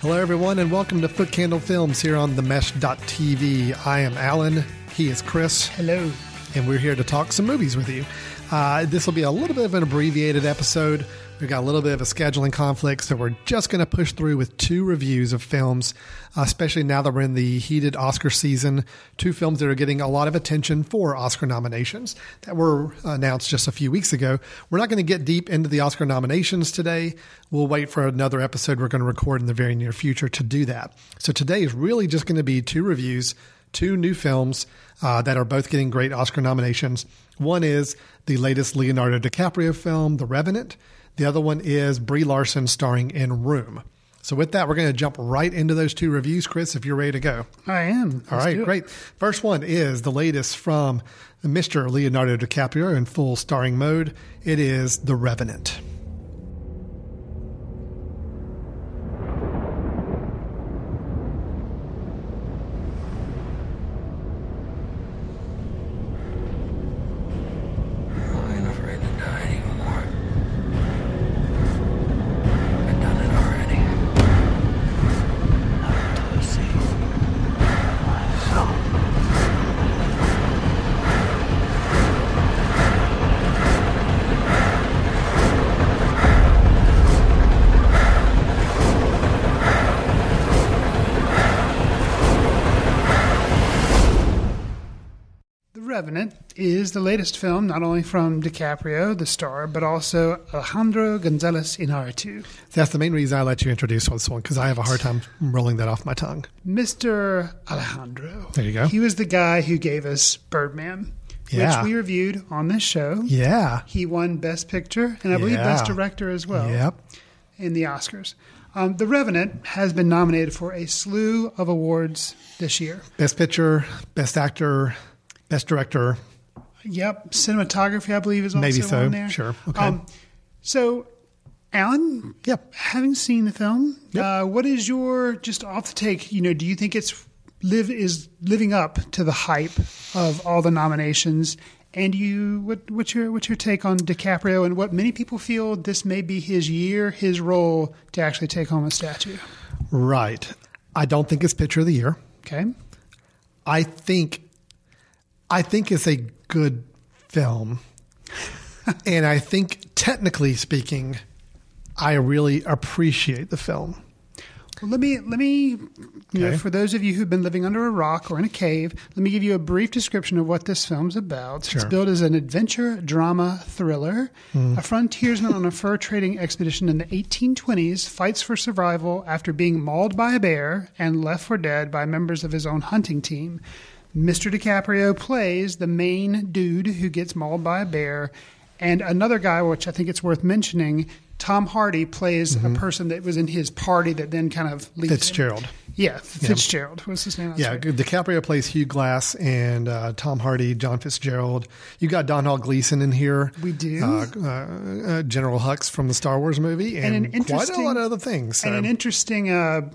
Hello, everyone, and welcome to Foot Candle Films here on themesh.tv. I am Alan. He is Chris. Hello. And we're here to talk some movies with you. Uh, this will be a little bit of an abbreviated episode. We've got a little bit of a scheduling conflict, so we're just going to push through with two reviews of films, uh, especially now that we're in the heated Oscar season. Two films that are getting a lot of attention for Oscar nominations that were announced just a few weeks ago. We're not going to get deep into the Oscar nominations today. We'll wait for another episode we're going to record in the very near future to do that. So today is really just going to be two reviews, two new films uh, that are both getting great Oscar nominations. One is the latest Leonardo DiCaprio film, The Revenant. The other one is Brie Larson starring in Room. So with that, we're going to jump right into those two reviews, Chris, if you're ready to go. I am. All right, great. First one is the latest from Mr. Leonardo DiCaprio in full starring mode. It is The Revenant. The latest film, not only from DiCaprio, the star, but also Alejandro Gonzalez Inarritu. That's the main reason I let you introduce this one because I have a hard time rolling that off my tongue. Mr. Alejandro. There you go. He was the guy who gave us Birdman, Yeah. which we reviewed on this show. Yeah. He won Best Picture and I believe Yeah. Best Director as well Yep. in the Oscars. Um, the Revenant has been nominated for a slew of awards this year. Best picture, best actor, best director. Yep, cinematography I believe is also Maybe so. on there. Sure. Okay. so, Alan, Yep. having seen the film, Yep. uh, what is your just off the take? You know, do you think it's live is living up to the hype of all the nominations? And you, what, what's your what's your take on DiCaprio and what many people feel this may be his year, his role to actually take home a statue? Right. I don't think it's picture of the year. Okay, I think I think it's a good film. and I think technically speaking, I really appreciate the film. Well, let me let me you know for those of you who've been living under a rock or in a cave, let me give you a brief description of what this film's about. It's Sure. Hmm. billed as an adventure drama thriller. A frontiersman on a fur trading expedition in the 1820s fights for survival after being mauled by a bear and left for dead by members of his own hunting team. Mr. DiCaprio plays the main dude who gets mauled by a bear, and another guy, which I think it's worth mentioning, Tom Hardy plays a person that was in his party that then kind of leaves him. Mm-hmm. Fitzgerald. Yeah, Fitzgerald. What's his name? Yeah, sorry. DiCaprio plays Hugh Glass and uh, Tom Hardy, John Fitzgerald. You got Domhnall Gleeson in here. We do. Uh, uh, uh, General Hux from the Star Wars movie, and, And an quite a lot of other things. and an interesting uh,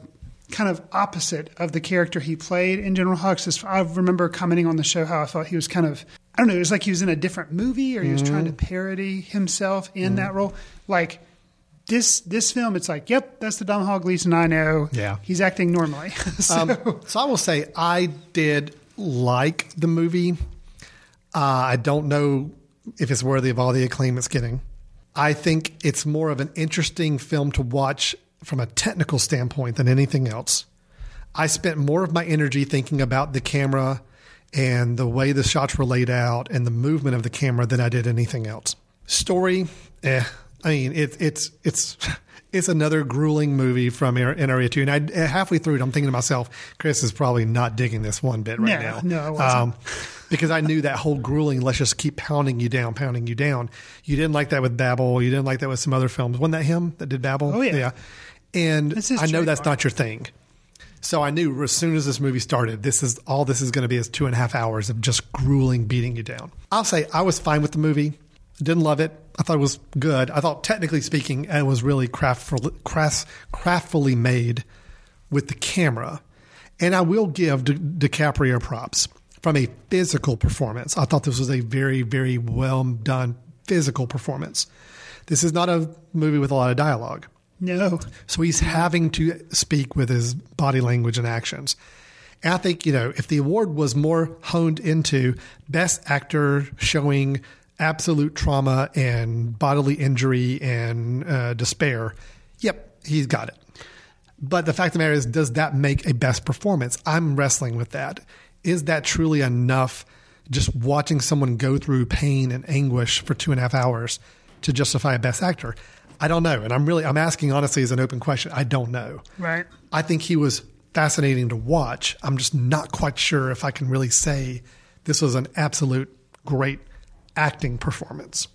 kind of opposite of the character he played in General Hux. I remember commenting on the show how I felt he was kind of I don't know. It was like he was in a different movie or he was trying to Mm-hmm. parody himself in that role. Like this this film, it's like, yep, that's the Domhnall Gleeson I know. Yeah. he's acting normally. so, Um, so I will say I did like the movie. Uh, I don't know if it's worthy of all the acclaim it's getting. I think it's more of an interesting film to watch from a technical standpoint than anything else. I spent more of my energy thinking about the camera and the way the shots were laid out and the movement of the camera than I did anything else. Story, eh. I mean, it, it's it's it's another grueling movie from Inarritu. And I halfway through it, I'm thinking to myself, Chris is probably not digging this one bit right No, now. no, I wasn't. Um, because I knew that whole grueling. Let's just keep pounding you down, pounding you down. You didn't like that with Babel. You didn't like that with some other films. Wasn't that him that did Babel? Oh, yeah. yeah. And I know that's not your thing. So I knew as soon as this movie started, this is all this is going to be is two and a half hours of just grueling beating you down. I'll say I was fine with the movie. Didn't love it. I thought it was good. I thought, technically speaking, it was really craftful, craft, craftfully made with the camera. And I will give Di- DiCaprio props from a physical performance. I thought this was a very, very well done physical performance. This is not a movie with a lot of dialogue. No. So he's having to speak with his body language and actions. And I think, you know, if the award was more honed into best actor showing absolute trauma and bodily injury and uh, despair, yep, he's got it. But the fact of the matter is, does that make a best performance? I'm wrestling with that. Is that truly enough just watching someone go through pain and anguish for two and a half hours to justify a best actor? I don't know. And I'm really, I'm asking honestly as an open question. I don't know. Right. I think he was fascinating to watch. I'm just not quite sure if I can really say this was an absolute great acting performance.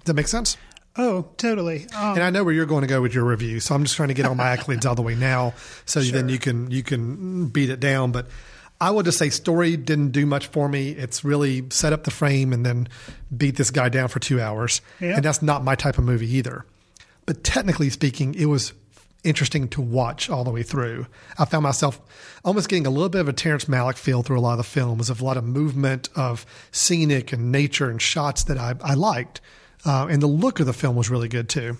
Does that make sense? Oh, totally. Um, And I know where you're going to go with your review, so I'm just trying to get all my accolades out of the way now, so then you can you can beat it down. But I will just say, story didn't do much for me. It's really set up the frame and then beat this guy down for two hours, Yeah. and that's not my type of movie either. But technically speaking, it was interesting to watch all the way through. I found myself almost getting a little bit of a Terrence Malick feel through a lot of the films, of a lot of movement, of scenic and nature and shots that I, I liked. Uh, and the look of the film was really good too.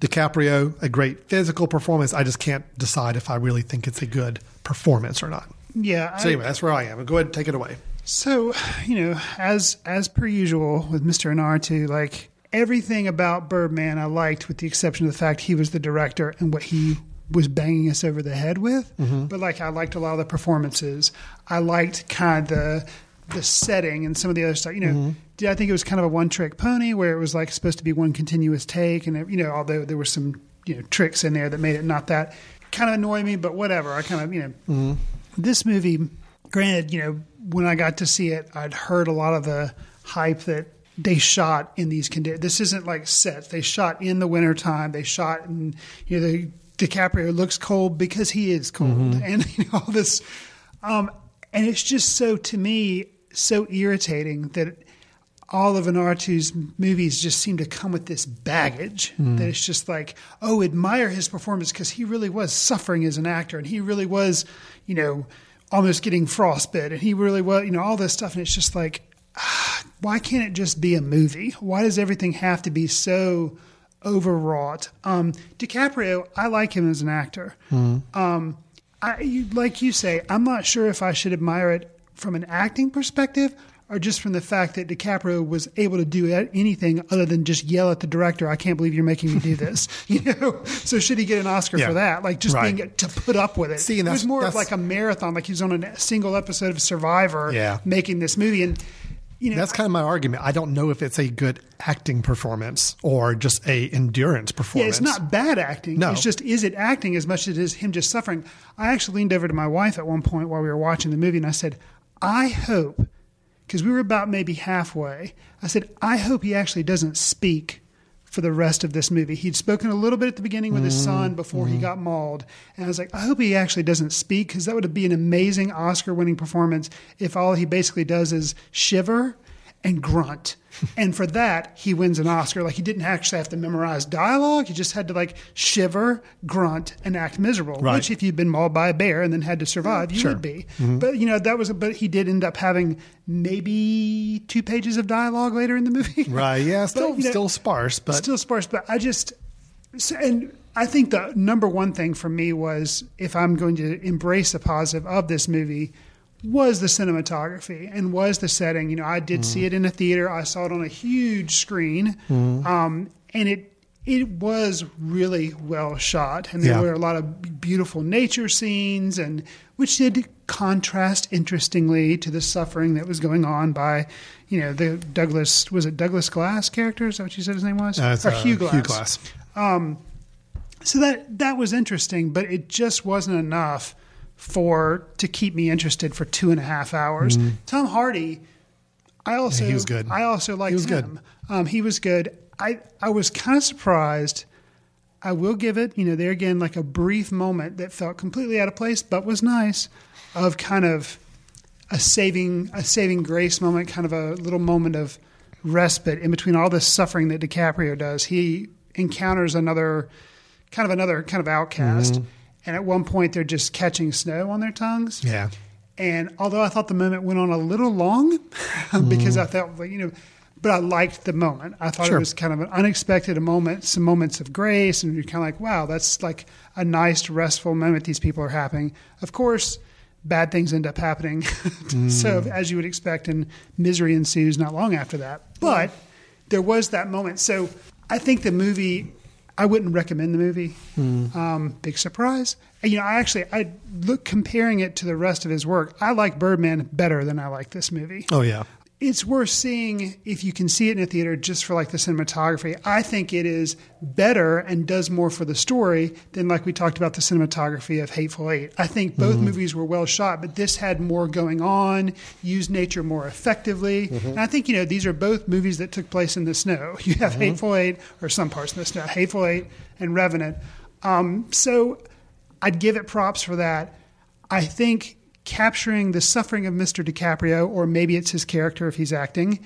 DiCaprio, a great physical performance. I just can't decide if I really think it's a good performance or not. yeah. So I- anyway, that's where I am. Go ahead and take it away. So, you know, as as per usual with Mr. Inarritu, like everything about Birdman I liked with the exception of the fact he was the director and what he was banging us over the head with. Mm-hmm. But like I liked a lot of the performances. I liked kind of the the setting and some of the other stuff. You know, mm-hmm. did I think it was kind of a one trick pony where it was like supposed to be one continuous take and you know, although there were some, you know, tricks in there that made it not that kind of annoy me, but whatever. I kind of, you know, mm-hmm. this movie, granted, you know, when I got to see it, I'd heard a lot of the hype that they shot in these conditions. This isn't like sets. They shot in the wintertime. They shot in, you know, the DiCaprio looks cold because he is cold. And, you know, all this. Um, and it's just so, to me, so irritating that all of Inarritu's movies just seem to come with this baggage that it's just like, oh, admire his performance because he really was suffering as an actor and he really was, you know, almost getting frostbite and he really was, you know, all this stuff. And it's just like, ah, why can't it just be a movie? Why does everything have to be so overwrought? Um, DiCaprio, I like him as an actor. Um, I, you, like you say, I'm not sure if I should admire it from an acting perspective or just from the fact that DiCaprio was able to do anything other than just yell at the director, "I can't believe you're making me do this." you know, so should he get an Oscar Yeah. for that? Like just Right. being to put up with it. See, and it was more of like a marathon, like he was on a single episode of Survivor, Yeah. making this movie, and you know, That's kind of my argument. I don't know if it's a good acting performance or just a endurance performance. Yeah, it's not bad acting. No. It's just is it acting as much as it is him just suffering. I actually leaned over to my wife at one point while we were watching the movie and I said, I hope, because we were about maybe halfway, I said, I hope he actually doesn't speak for the rest of this movie. He'd spoken a little bit at the beginning with his son mm-hmm. before he mm-hmm. got mauled. And I was like, I hope he actually doesn't speak because that would be an amazing Oscar winning performance if all he basically does is shiver and grunt. and for that, he wins an Oscar. Like he didn't actually have to memorize dialogue. He just had to like shiver, grunt, and act miserable. Right. Which, if you'd been mauled by a bear and then had to survive, you Sure. would be. Mm-hmm. But you know that was. But he did end up having maybe two pages of dialogue later in the movie. right. Yeah, still you know, still sparse, but still sparse. But I just so- and I think the number one thing for me was if I'm going to embrace the positive of this movie was the cinematography and was the setting. You know, I did see it in a theater. I saw it on a huge screen, um, and it it was really well shot. And there Yeah. were a lot of beautiful nature scenes, and which did contrast interestingly to the suffering that was going on by, you know, the Douglas was it Douglas Glass character? Is that what you said his name was? or uh, Hugh Glass. Hugh Glass. So that that was interesting, but it just wasn't enough for to keep me interested for two and a half hours. Tom Hardy, I also Mm-hmm. he was good. I also liked was good. him. Um, he was good. I I was kind of surprised. I will give it, you know, there again, like a brief moment that felt completely out of place, but was nice, of kind of a saving a saving grace moment, kind of a little moment of respite in between all this suffering that DiCaprio does. He encounters another kind of another kind of outcast, and at one point they're just catching snow on their tongues. Yeah. And although I thought the moment went on a little long, because I mm. felt like, you know, but I liked the moment. I thought Sure. it was kind of an unexpected moment, some moments of grace, and you're kind of like, wow, that's like a nice, restful moment these people are having. Of course, bad things end up happening. Mm. so, as you would expect, and misery ensues not long after that. But there was that moment. So, I think the movie. I wouldn't recommend the movie. Um, big surprise. And, you know, I actually I look comparing it to the rest of his work. I like Birdman better than I like this movie Oh yeah. It's worth seeing if you can see it in a theater just for like the cinematography. I think it is better and does more for the story than like we talked about the cinematography of Hateful Eight. I think both mm-hmm. movies were well shot, but this had more going on, used nature more effectively. Mm-hmm. And I think, you know, these are both movies that took place in the snow. You have mm-hmm. Hateful Eight, or some parts in the snow, Hateful Eight and Revenant. Um, so I'd give it props for that. I think capturing the suffering of Mr. DiCaprio, or maybe it's his character if he's acting,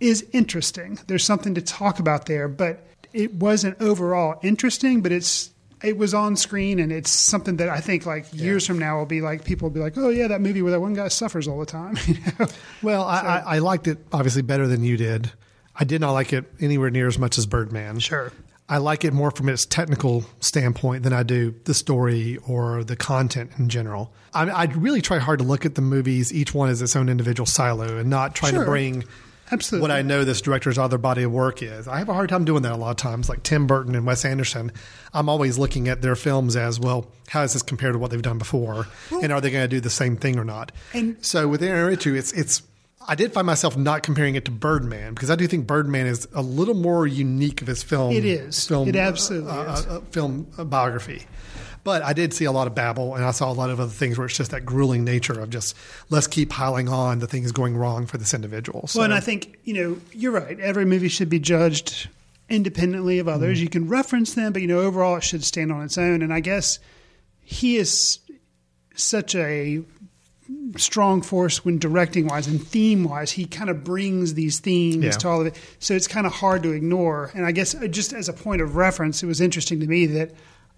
is interesting. There's something to talk about there, but it wasn't overall interesting, but it's it was on screen and it's something that I think like years from now will be like people will be like, Oh yeah, that movie where that one guy suffers all the time. you know? Well, I, I, I liked it obviously better than you did. I did not like it anywhere near as much as Birdman. Sure. I like it more from its technical standpoint than I do the story or the content in general. I, I really try hard to look at the movies, each one as its own individual silo, and not try Sure. to bring Absolutely. what I know this director's other body of work is. I have a hard time doing that a lot of times. Like Tim Burton and Wes Anderson, I'm always looking at their films as well. How does this compare to what they've done before, and are they going to do the same thing or not? And- so with Inarritu, it's it's. I did find myself not comparing it to Birdman because I do think Birdman is a little more unique of his film. It is. film. It absolutely uh, is. uh, uh, film biography. But I did see a lot of Babel, and I saw a lot of other things where it's just that grueling nature of just let's keep piling on the things going wrong for this individual. So, Well, and I think you know you're right. Every movie should be judged independently of others. Mm-hmm. You can reference them, but you know overall it should stand on its own. And I guess he is such a strong force when directing wise and theme wise. He kind of brings these themes Yeah. to all of it, so it's kind of hard to ignore. And I guess uh, just as a point of reference, it was interesting to me that.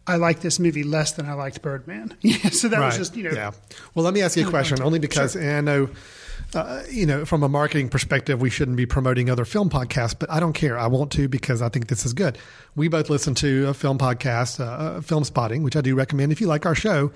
I liked this movie less than I liked Birdman. Yeah, so that was just you know Yeah. Well, let me ask you a question, only because, and I know, uh, you know, from a marketing perspective, we shouldn't be promoting other film podcasts, but I don't care. I want to because I think this is good. We both listen to a film podcast, uh, Filmspotting, which I do recommend. If you like our show,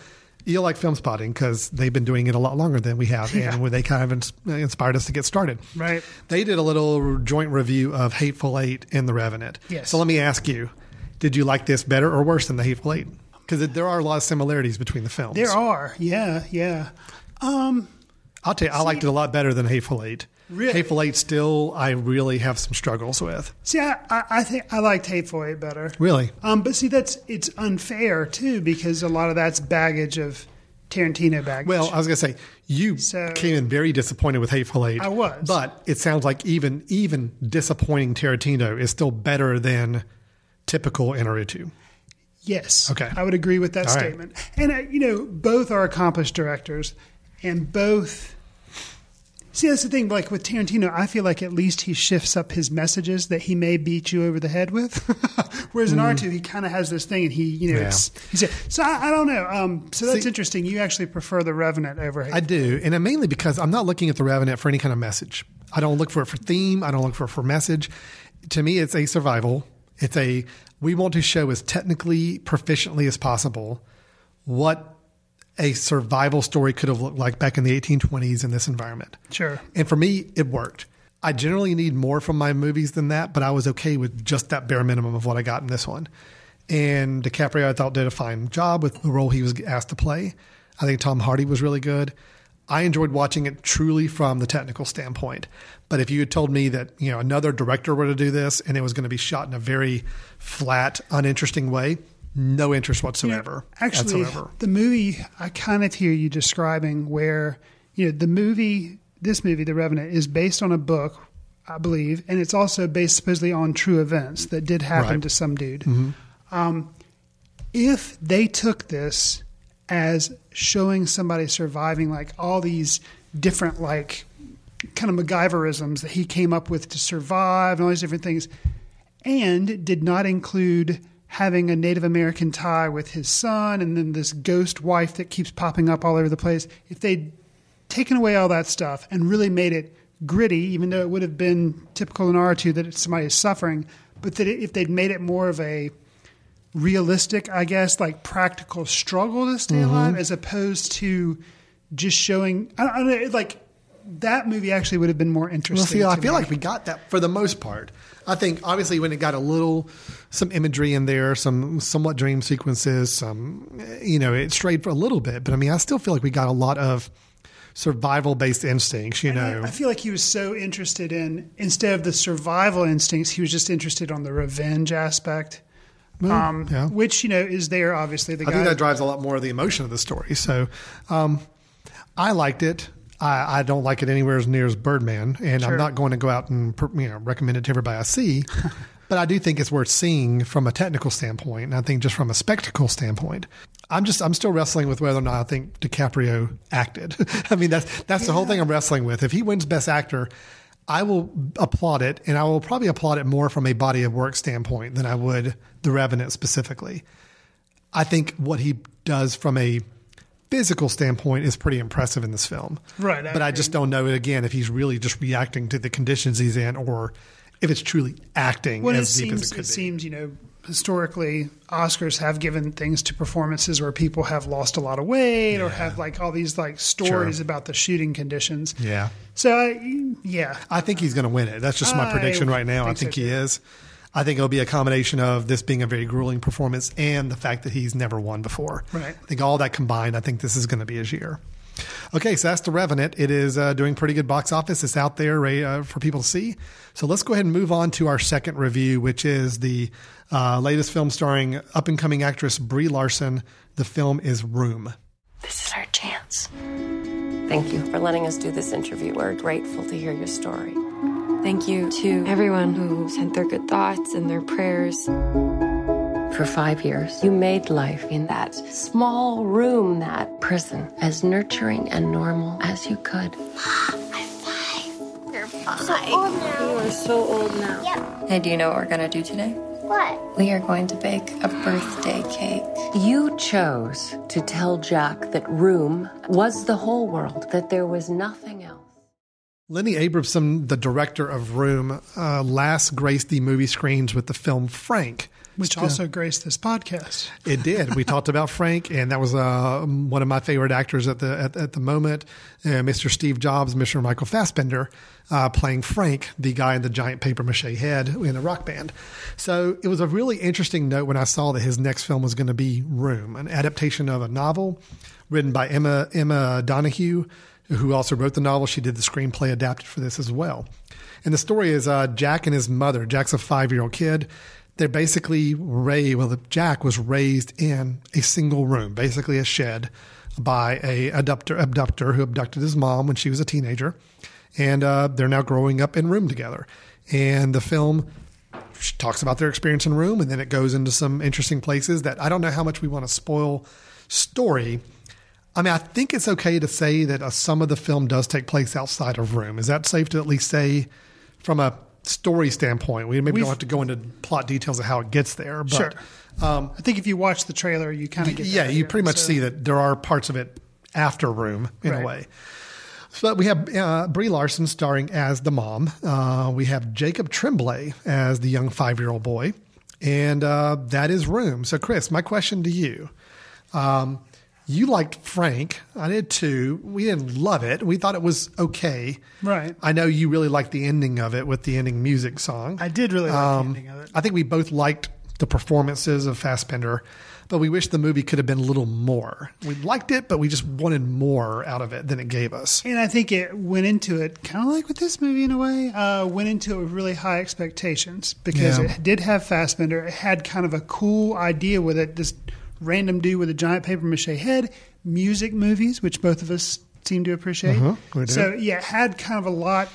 you'll like Filmspotting because they've been doing it a lot longer than we have, Yeah. and where they kind of ins- inspired us to get started. Right. They did a little joint review of Hateful Eight and The Revenant. Yes. So let me ask you, did you like this better or worse than The Hateful Eight? Because there are a lot of similarities between the films. there are yeah yeah. Um, I'll tell you, I liked it a lot better than Hateful Eight. Really? Hateful Eight still, I really have some struggles with. See, I, I, I think I liked Hateful Eight better. Really? Um, but see, that's it's unfair too because a lot of that's baggage of Tarantino baggage. Well, I was going to say, you So- came in very disappointed with Hateful Eight. I was. But it sounds like even even disappointing Tarantino is still better than typical Inarritu. yes, Okay. I would agree with that All right. statement. And uh, you know, both are accomplished directors, and both. See, that's the thing. Like with Tarantino, I feel like at least he shifts up his messages that he may beat you over the head with. Whereas Inarritu, he kind of has this thing, and he, you know, Mm. Yeah. it's, he's a, so I, I don't know. Um, so that's See- interesting. You actually prefer the Revenant over I do, and mainly because I'm not looking at the Revenant for any kind of message. I don't look for it for theme. I don't look for it for message. To me, it's a survival. It's a we want to show as technically proficiently as possible what a survival story could have looked like back in the 1820s in this environment. Sure. And for me, it worked. I generally need more from my movies than that, but I was okay with just that bare minimum of what I got in this one. And DiCaprio, I thought, did a fine job with the role he was asked to play. I think Tom Hardy was really good. I enjoyed watching it truly from the technical standpoint. But if you had told me that you know another director were to do this and it was going to be shot in a very flat, uninteresting way, no interest whatsoever. Actually, whatsoever. the movie I kind of hear you describing where you know the movie, this movie, The Revenant, is based on a book, I believe, and it's also based supposedly on true events that did happen Right. to some dude. Mm-hmm. Um, if they took this as showing somebody surviving like all these different like kind of MacGyverisms that he came up with to survive and all these different things, and did not include having a Native American tie with his son and then this ghost wife that keeps popping up all over the place. If they'd taken away all that stuff and really made it gritty, even though it would have been typical Inarritu that somebody is suffering, but that if they'd made it more of a realistic, I guess, like practical struggle to stay mm-hmm. alive, as opposed to just showing, I don't, I don't like that movie actually would have been more interesting. Well, see, I feel me. like we got that for the most part. I think obviously when it got a little some imagery in there, some somewhat dream sequences, some you know, it strayed for a little bit, but I mean, I still feel like we got a lot of survival based instincts. You know, I feel like he was so interested in instead of the survival instincts, he was just interested on the revenge aspect. Um, yeah. which you know is there obviously the I guy think that drives a lot more of the emotion of the story. So, um, I liked it. I, I don't like it anywhere as near as Birdman, and Sure. I'm not going to go out and you know recommend it to everybody I see. but I do think it's worth seeing from a technical standpoint, and I think just from a spectacle standpoint. I'm just I'm still wrestling with whether or not I think DiCaprio acted. I mean that's that's the whole thing I'm wrestling with. If he wins Best Actor. I will applaud it, and I will probably applaud it more from a body of work standpoint than I would The Revenant specifically. I think what he does from a physical standpoint is pretty impressive in this film. Right, I but I just don't know again if he's really just reacting to the conditions he's in or if it's truly acting Well, it as deep seems as it it, be. seems you know historically Oscars have given things to performances where people have lost a lot of weight or have like all these like stories Sure. about the shooting conditions. yeah. So I, yeah, I think he's going to win it. That's just my I prediction right now. I think so, he too. is. I think it'll be a combination of this being a very grueling performance and the fact that he's never won before. Right. I think all that combined, I think this is going to be his year. Okay, so that's The Revenant. It is uh, doing pretty good box office. It's out there uh, for people to see. So let's go ahead and move on to our second review, which is the uh, latest film starring up and coming actress Brie Larson. The film is Room. This is our chance. Thank you for letting us do this interview. We're grateful to hear your story. Thank you to everyone who sent their good thoughts and their prayers. For five years, you made life in that small room, that prison, as nurturing and normal as you could. You are so old now. Hey, do you know what we're gonna do today? What? We are going to bake a birthday cake. You chose to tell Jack that room was the whole world, that there was nothing else. Lenny Abrahamson, the director of Room, uh, last graced the movie screens with the film Frank. which also graced this podcast. It did. We talked about Frank, and that was uh, one of my favorite actors at the at, at the moment, uh, Mr. Steve Jobs, Mr. Michael Fassbender, uh, playing Frank, the guy in the giant paper mache head in a rock band. So it was a really interesting note when I saw that his next film was going to be Room, an adaptation of a novel written by Emma Emma Donoghue, who also wrote the novel. She did the screenplay adapted for this as well. And the story is uh, Jack and his mother. Jack's a five year old kid they're basically raised. Well, Jack was raised in a single room, basically a shed, by a abductor, abductor who abducted his mom when she was a teenager, and uh, they're now growing up in room together. And the film talks about their experience in room, and then it goes into some interesting places that I don't know how much we want to spoil story. I mean, I think it's okay to say that uh, some of the film does take place outside of room. Is that safe to at least say from a story standpoint? We maybe We've- don't have to go into plot details of how it gets there, but Sure. I think if you watch the trailer, you kind of get yeah, you pretty much So- see that there are parts of it after Room in Right. a way. So we have uh, Brie Larson starring as the mom. Uh, we have Jacob Tremblay as the young five-year-old boy, and uh, that is Room. So, Chris, my question to you: um, You liked Frank, I did too. We didn't love it. We thought it was okay. Right. I know you really liked the ending of it with the ending music song. I did really like Um, the ending of it. I think we both liked the performances of Fassbender, but we wish the movie could have been a little more. We liked it, but we just wanted more out of it than it gave us. And I think it went into it kind of like with this movie in a way. Uh, went into it with really high expectations because Yeah. it did have Fassbender. It had kind of a cool idea with it. This random dude with a giant paper mache head. Music movies, which both of us seem to appreciate. Uh-huh, so yeah, it had kind of a lot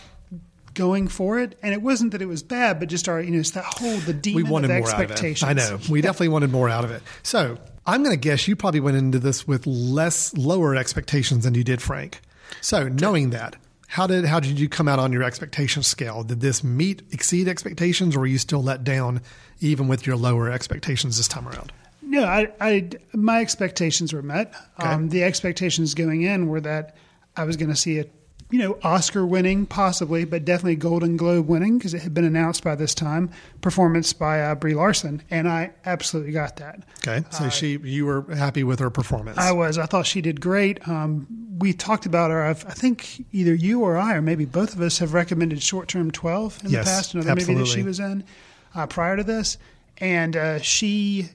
going for it, and it wasn't that it was bad, but just our you know it's that whole the demon we wanted of more out of it. expectations. I know. We definitely wanted more out of it. So I'm going to guess you probably went into this with less lower expectations than you did, Frank. So knowing that, how did how did you come out on your expectation scale? Did this meet exceed expectations, or were you still let down even with your lower expectations this time around? No, I, I my expectations were met. Um, the expectations going in were that I was going to see a, you know, Oscar winning possibly, but definitely Golden Globe winning because it had been announced by this time performance by uh, Brie Larson, and I absolutely got that. Okay, so she you were happy with her performance. I was. I thought she did great. Um, we talked about her. I've, I think either you or I, or maybe both of us, have recommended Short Term Twelve in Yes, the past. Another movie that she was in uh, prior to this, and uh, she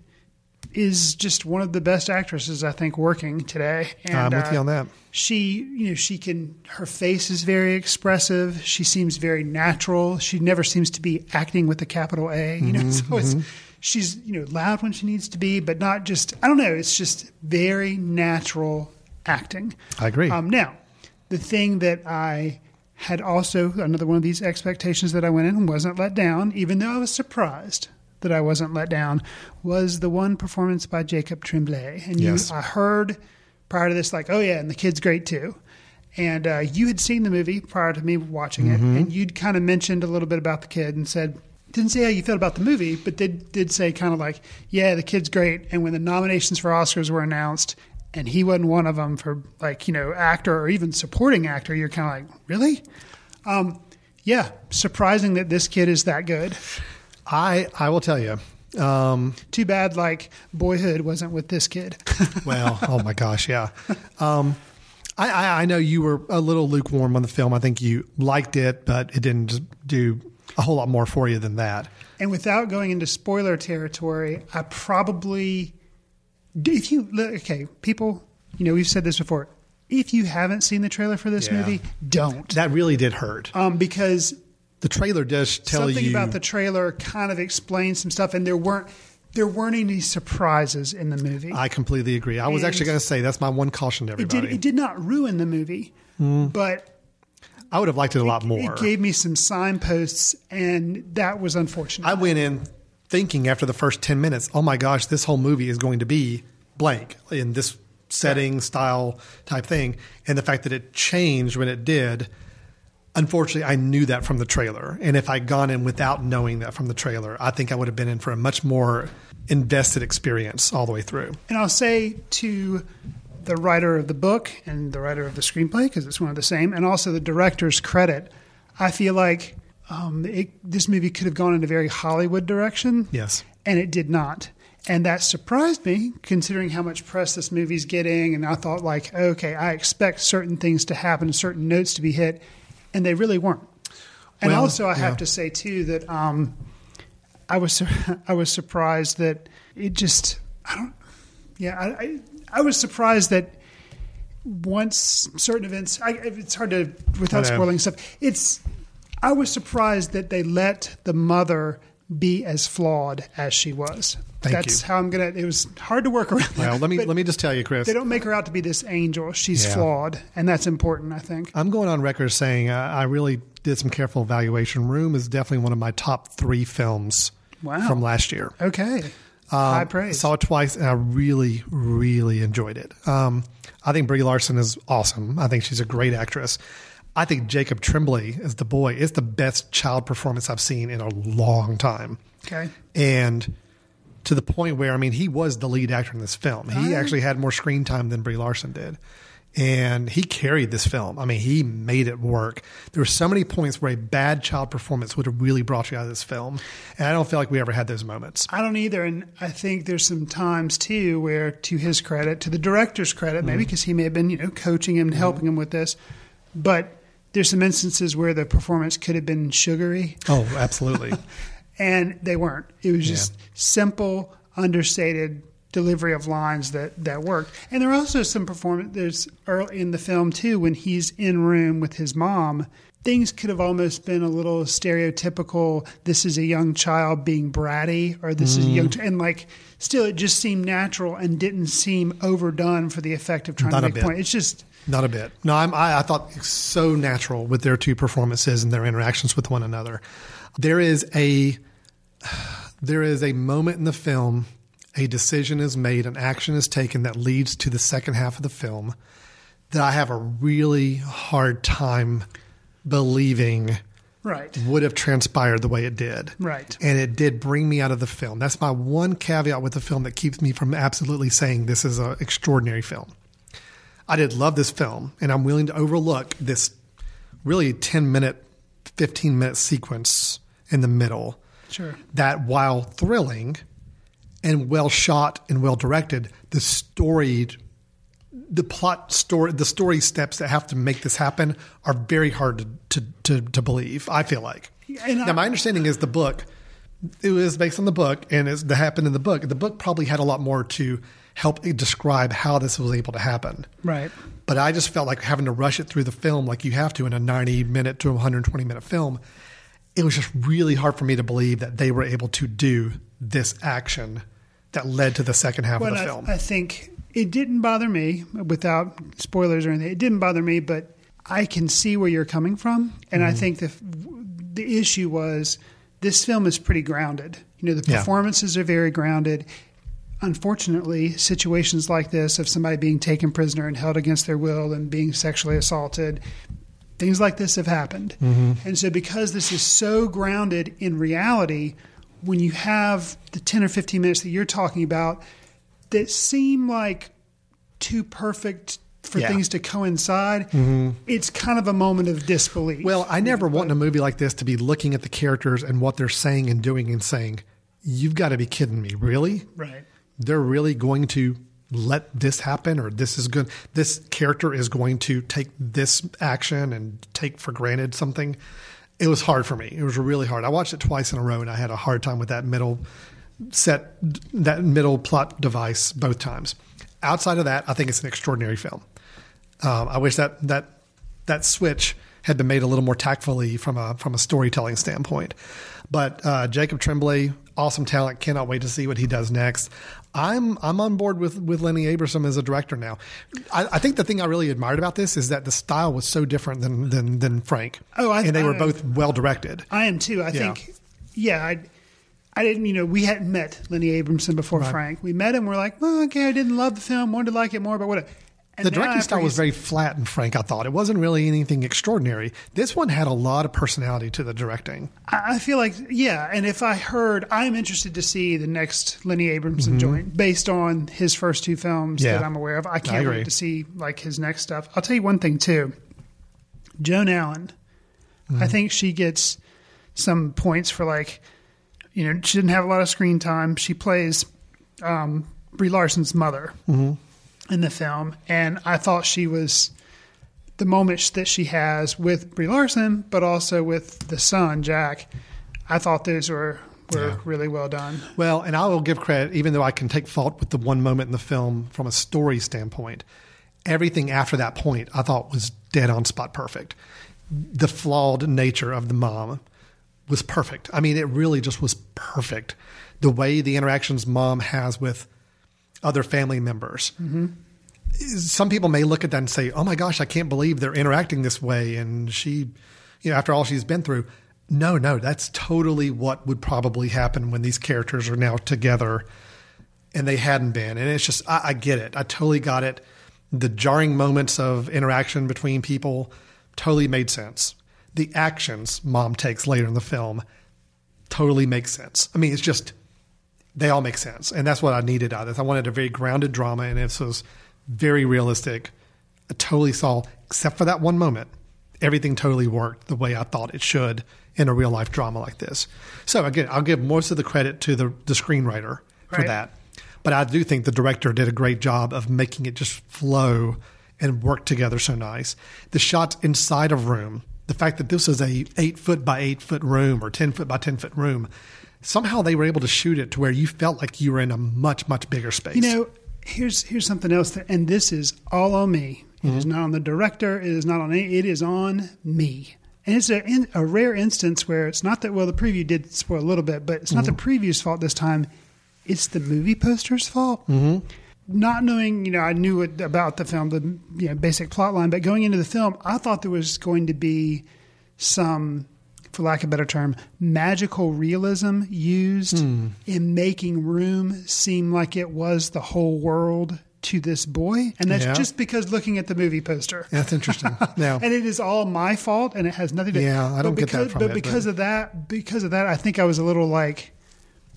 is just one of the best actresses I think working today. And, I'm with uh, you on that. She, you know, she can. Her face is very expressive. She seems very natural. She never seems to be acting with a capital A. You know, Mm-hmm, so it's she's you know loud when she needs to be, but not just. I don't know. It's just very natural acting. I agree. Um, now, the thing that I had also another one of these expectations that I went in and wasn't let down, even though I was surprised that I wasn't let down, was the one performance by Jacob Tremblay. And you, I heard prior to this, like, oh yeah, and the kid's great too. And uh, you had seen the movie prior to me watching it, and you'd kind of mentioned a little bit about the kid and said. Didn't say how you felt about the movie, but did did say kind of like, yeah, the kid's great. And when the nominations for Oscars were announced, and he wasn't one of them for like you know actor or even supporting actor, you're kind of like, really? Um, yeah, surprising that this kid is that good. I I will tell you. Um, Too bad like Boyhood wasn't with this kid. well, oh my gosh, yeah. Um, I, I, I know you were a little lukewarm on the film. I think you liked it, but it didn't do a whole lot more for you than that. and without going into spoiler territory, I probably if you look okay, people, you know, we've said this before. If you haven't seen the trailer for this Yeah. movie, don't. That really did hurt. Um, because The trailer does tell something you something about the trailer kind of explains some stuff, and there weren't there weren't any surprises in the movie. I completely agree. I was actually going to say that's my one caution to it everybody. did it did not ruin the movie, hmm. but I would have liked it a lot more. It gave me some signposts, and that was unfortunate. I went in thinking after the first 10 minutes, oh my gosh, this whole movie is going to be blank in this setting, style type thing. And the fact that it changed when it did, unfortunately, I knew that from the trailer. And if I'd gone in without knowing that from the trailer, I think I would have been in for a much more invested experience all the way through. and I'll say to the writer of the book and the writer of the screenplay, because it's one of the same, and also the director's credit, I feel like um, it, this movie could have gone in a very Hollywood direction. Yes. and it did not. And that surprised me, considering how much press this movie's getting. And I thought, like, okay, I expect certain things to happen, certain notes to be hit, and they really weren't. And Well, also, I have yeah. to say too that um, I was I was surprised that it just I don't yeah I I, I was surprised that once certain events I, it's hard to without spoiling stuff it's I was surprised that they let the mother be as flawed as she was. Thank That's you. how I'm gonna. It was hard to work around. Well, that, let me let me just tell you, Chris. They don't make her out to be this angel. She's Yeah. flawed, and that's important. I think. I'm going on record saying uh, I really did some careful evaluation. Room is definitely one of my top three films Wow. from last year. Okay. Um, High I praise. saw it twice, and I really, really enjoyed it. Um, I think Brie Larson is awesome. I think she's a great actress. I think Jacob Tremblay as the boy is the best child performance I've seen in a long time. Okay. And to the point where, I mean, he was the lead actor in this film. He actually had more screen time than Brie Larson did. And he carried this film. I mean, he made it work. There were so many points where a bad child performance would have really brought you out of this film. And I don't feel like we ever had those moments. I don't either, and I think there's some times too where, to his credit, to the director's credit, maybe mm. because he may have been, you know, coaching him and mm-hmm. helping him with this, but there's some instances where the performance could have been sugary, Oh, absolutely. and they weren't. It was just simple, understated delivery of lines that that worked. And there are also some performance. There's early in the film too when he's in room with his mom. things could have almost been a little stereotypical. This is a young child being bratty, or this is a Mm. young, ch- and like still, it just seemed natural and didn't seem overdone for the effect of trying Not to make a point. It's just Not a bit. No, I'm, I, I thought it's so natural with their two performances and their interactions with one another. There is a there is a moment in the film, a decision is made, an action is taken that leads to the second half of the film that I have a really hard time believing right, would have transpired the way it did. right. And it did bring me out of the film. That's my one caveat with the film that keeps me from absolutely saying this is an extraordinary film. I did love this film, and I'm willing to overlook this really 10 minute, 15 minute sequence in the middle Sure. that while thrilling and well shot and well directed, the story, the plot story, the story steps that have to make this happen are very hard to, to, to, to believe, I feel like. And now, I- my understanding is the book, it was based on the book and it's that happened in the book. The book probably had a lot more to help describe how this was able to happen. Right. But I just felt like having to rush it through the film like you have to in a 90 minute to 120 minute film. It was just really hard for me to believe that they were able to do this action that led to the second half Well, of the I, film. I think it didn't bother me without spoilers or anything. It didn't bother me, but I can see where you're coming from, and Mm-hmm. I think the the issue was this film is pretty grounded. You know, the Yeah. performances are very grounded. Unfortunately, situations like this of somebody being taken prisoner and held against their will and being sexually assaulted, things like this have happened. Mm-hmm. And so, because this is so grounded in reality, when you have the 10 or 15 minutes that you're talking about that seem like too perfect for Yeah. things to coincide, it's kind of a moment of disbelief. well, I never want in a movie like this to be looking at the characters and what they're saying and doing and saying, You've got to be kidding me. Really? right. They're really going to let this happen or this is good this character is going to take this action and take for granted something. It was hard for me. It was really hard. I watched it twice in a row and i had a hard time with that middle set that middle plot device both times. Outside of that i think it's an extraordinary film. Um, i wish that that that switch had been made a little more tactfully from a from a storytelling standpoint. But uh, Jacob Tremblay, awesome talent. Cannot wait to see what he does next. I'm I'm on board with with Lenny Abrahamson as a director now. I, I think the thing I really admired about this is that the style was so different than than than Frank. Oh, I- and they were both well directed. I am too. I Yeah. think, yeah, I, I didn't, you know, we hadn't met Lenny Abrahamson before Frank. We met him. We're like, well, okay, I didn't love the film, wanted to like it more, but whatever. And The directing style was very flat and Frank. I thought it wasn't really anything extraordinary. This one had a lot of personality to the directing. I I feel like, yeah. And if I heard, I'm interested to see the next Lenny Abrahamson joint based on his first two films Mm-hmm. Yeah. that I'm aware of. I can't agree. wait to see like his next stuff. I'll tell you one thing too. Joan Allen, Mm-hmm. I think she gets some points for like, you know, she didn't have a lot of screen time. She plays um, Brie Larson's mother Mm-hmm. In the film, and I thought she was the moments that she has with Brie Larson, but also with the son Jack. I thought those were were Yeah. really well done. Well, and I will give credit, even though I can take fault with the one moment in the film from a story standpoint. Everything after that point, I thought was dead on spot perfect. The flawed nature of the mom was perfect. I mean, it really just was perfect. The way the interactions mom has with other family members. Mm-hmm. Some people may look at that and say, "Oh my gosh, I can't believe they're interacting this way." And she, you know, after all she's been through, no, no, that's totally what would probably happen when these characters are now together, and they hadn't been. And it's just, I, I get it. I totally got it. The jarring moments of interaction between people totally made sense. The actions mom takes later in the film totally make sense. I mean, it's just they all make sense, and that's what I needed out of this. I wanted a very grounded drama, and this was very realistic. I totally saw, except for that one moment, everything totally worked the way I thought it should in a real life drama like this. So again, I'll give most of the credit to the the screenwriter for Right. that, but I do think the director did a great job of making it just flow and work together so nice. The shots inside of room, the fact that this is a eight foot by eight foot room or ten foot by ten foot room, somehow they were able to shoot it to where you felt like you were in a much much bigger space. You know, here's here's something else, that, and this is all on me. It is not on the director. It is not on any. It is on me. And it's a, in, a rare instance where it's not that, well, the preview did spoil a little bit, but it's not the preview's fault this time. It's the movie poster's fault. Mm-hmm. Not knowing, you know, I knew it about the film, the you know, basic plot line, but going into the film, I thought there was going to be some, for lack of a better term, magical realism used hmm. in making room seem like it was the whole world to this boy. And that's Yeah. just because looking at the movie poster. That's interesting. Now, And it is all my fault, and it has nothing to. Yeah, I don't get that from But it, because but- of that, because of that, I think I was a little like,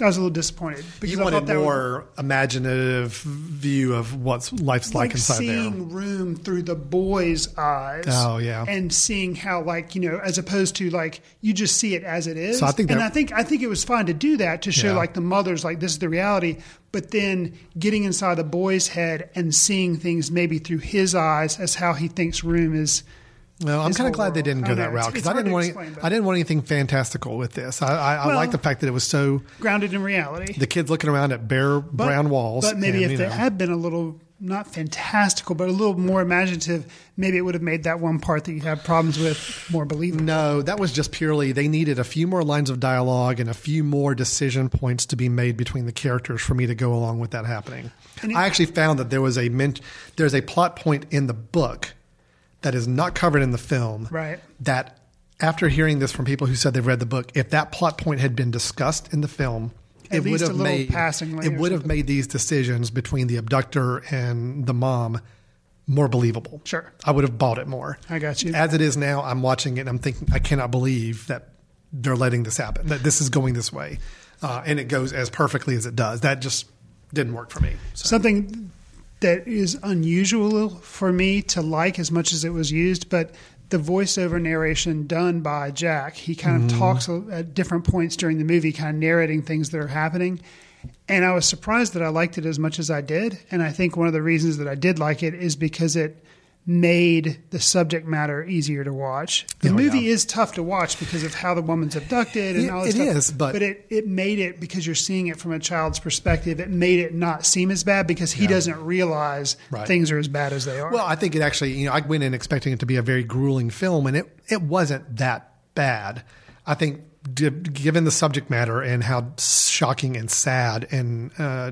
I was a little disappointed because you I wanted thought that was- more imaginative view of what life's like, like inside seeing there. room through the boy's eyes. Oh, yeah. and seeing how like you know, as opposed to like you just see it as it is. So I think and that- I think I think it was fine to do that to show Yeah. like the mother's like this is the reality, but then getting inside the boy's head and seeing things maybe through his eyes as how he thinks room is. No, I'm kind of glad they didn't go that route because I didn't want explain, but- I didn't want anything fantastical with this. I, I, I Well- like the fact that it was so Grounded in reality. the kids looking around at bare But- brown walls. But maybe and, if it know, had been a little not fantastical, but a little more imaginative, maybe it would have made that one part that you have problems with more believable. No, that was just purely they needed a few more lines of dialogue and a few more decision points to be made between the characters for me to go along with that happening. It- I actually found that there was a there's a plot point in the book that is not covered in the film. Right. That after hearing this from people who said they've read the book, if that plot point had been discussed in the film, At it would least a have little made it would have made these decisions between the abductor and the mom more believable. Sure. I would have bought it more. I got you. As it is now, I'm watching it and I'm thinking, I cannot believe that they're letting this happen, that this is going this way. Uh, and it goes as perfectly as it does. That just didn't work for me. So, Something that is unusual for me to like as much as it was used, but the voiceover narration done by Jack, he kind of Mm-hmm. talks at different points during the movie, kind of narrating things that are happening. And I was surprised that I liked it as much as I did. And I think one of the reasons that I did like it is because it made the subject matter easier to watch. The Oh, movie yeah. is tough to watch because of how the woman's abducted and It- all this it stuff. is, but- it, it made it because you're seeing it from a child's perspective. It made it not seem as bad because he doesn't realize Right. things are as bad as they are. well, I think it actually, you know, I went in expecting it to be a very grueling film, and it, it wasn't that bad. I think, given the subject matter and how shocking and sad and uh,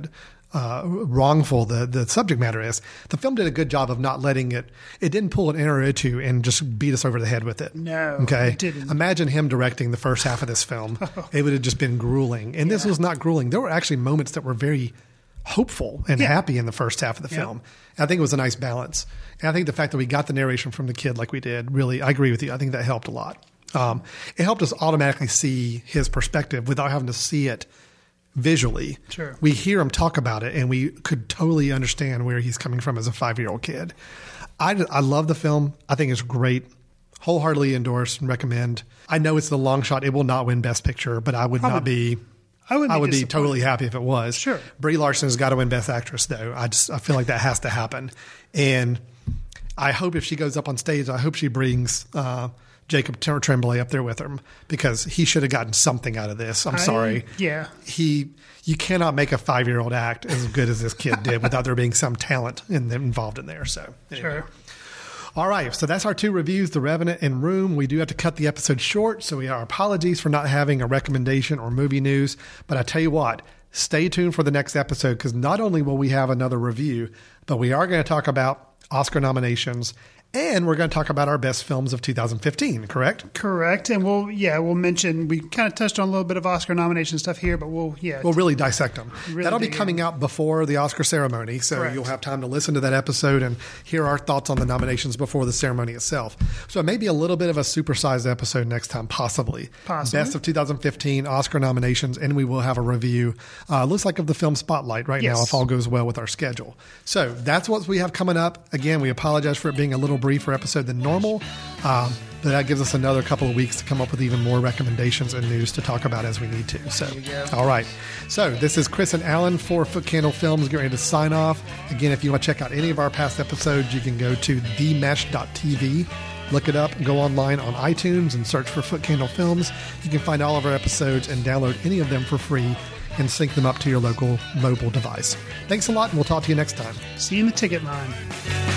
uh, wrongful the, the subject matter is, the film did a good job of not letting it, it didn't pull an Inarritu and just beat us over the head with it. No, Okay. it didn't. Imagine him directing the first half of this film. it would have just been grueling. And this was not grueling. There were actually moments that were very hopeful and Yeah. happy in the first half of the Yeah. film. And I think it was a nice balance. And I think the fact that we got the narration from the kid like we did, really, I agree with you. I think that helped a lot. Um, it helped us automatically see his perspective without having to see it visually. Sure. We hear him talk about it and we could totally understand where he's coming from as a five year old kid. I, I love the film. I think it's great. Wholeheartedly endorse and recommend. I know it's the long shot. It will not win Best Picture, but I would I not be. I would be I would be totally happy if it was. Sure. Brie Larson has got to win Best Actress, though. I just I feel like that has to happen, and I hope if she goes up on stage, I hope she brings uh, Jacob Tremblay up there with him because he should have gotten something out of this. I'm I- sorry. yeah. he you cannot make a five year old act as good as this kid did without there being some talent in, involved in there. So anyway. sure. All right, so that's our two reviews, The Revenant and Room. We do have to cut the episode short, so we are apologies for not having a recommendation or movie news. But I tell you what, stay tuned for the next episode because not only will we have another review, but we are going to talk about Oscar nominations and we're going to talk about our best films of 2015, correct? Correct. And we'll, yeah, we'll mention, we kind of touched on a little bit of Oscar nomination stuff here, but we'll, yeah. We'll really dissect them. Really That'll be coming in. out before the Oscar ceremony, so Correct. you'll have time to listen to that episode and hear our thoughts on the nominations before the ceremony itself. So it may be a little bit of a supersized episode next time, possibly. Possibly. Best of 2015 Oscar nominations, and we will have a review. Uh, looks like of the film Spotlight right now, if all goes well with our schedule. So that's what we have coming up. Again, we apologize for it being a little briefer episode than normal. Um, but that gives us another couple of weeks to come up with even more recommendations and news to talk about as we need to. So, all right. So, this is Chris and Alan for Foot Candle Films getting ready to sign off. Again, if you want to check out any of our past episodes, you can go to themesh.tv. Look it up, go online on iTunes and search for Foot Candle Films. You can find all of our episodes and download any of them for free and sync them up to your local mobile device. Thanks a lot, and we'll talk to you next time. See you in the ticket line.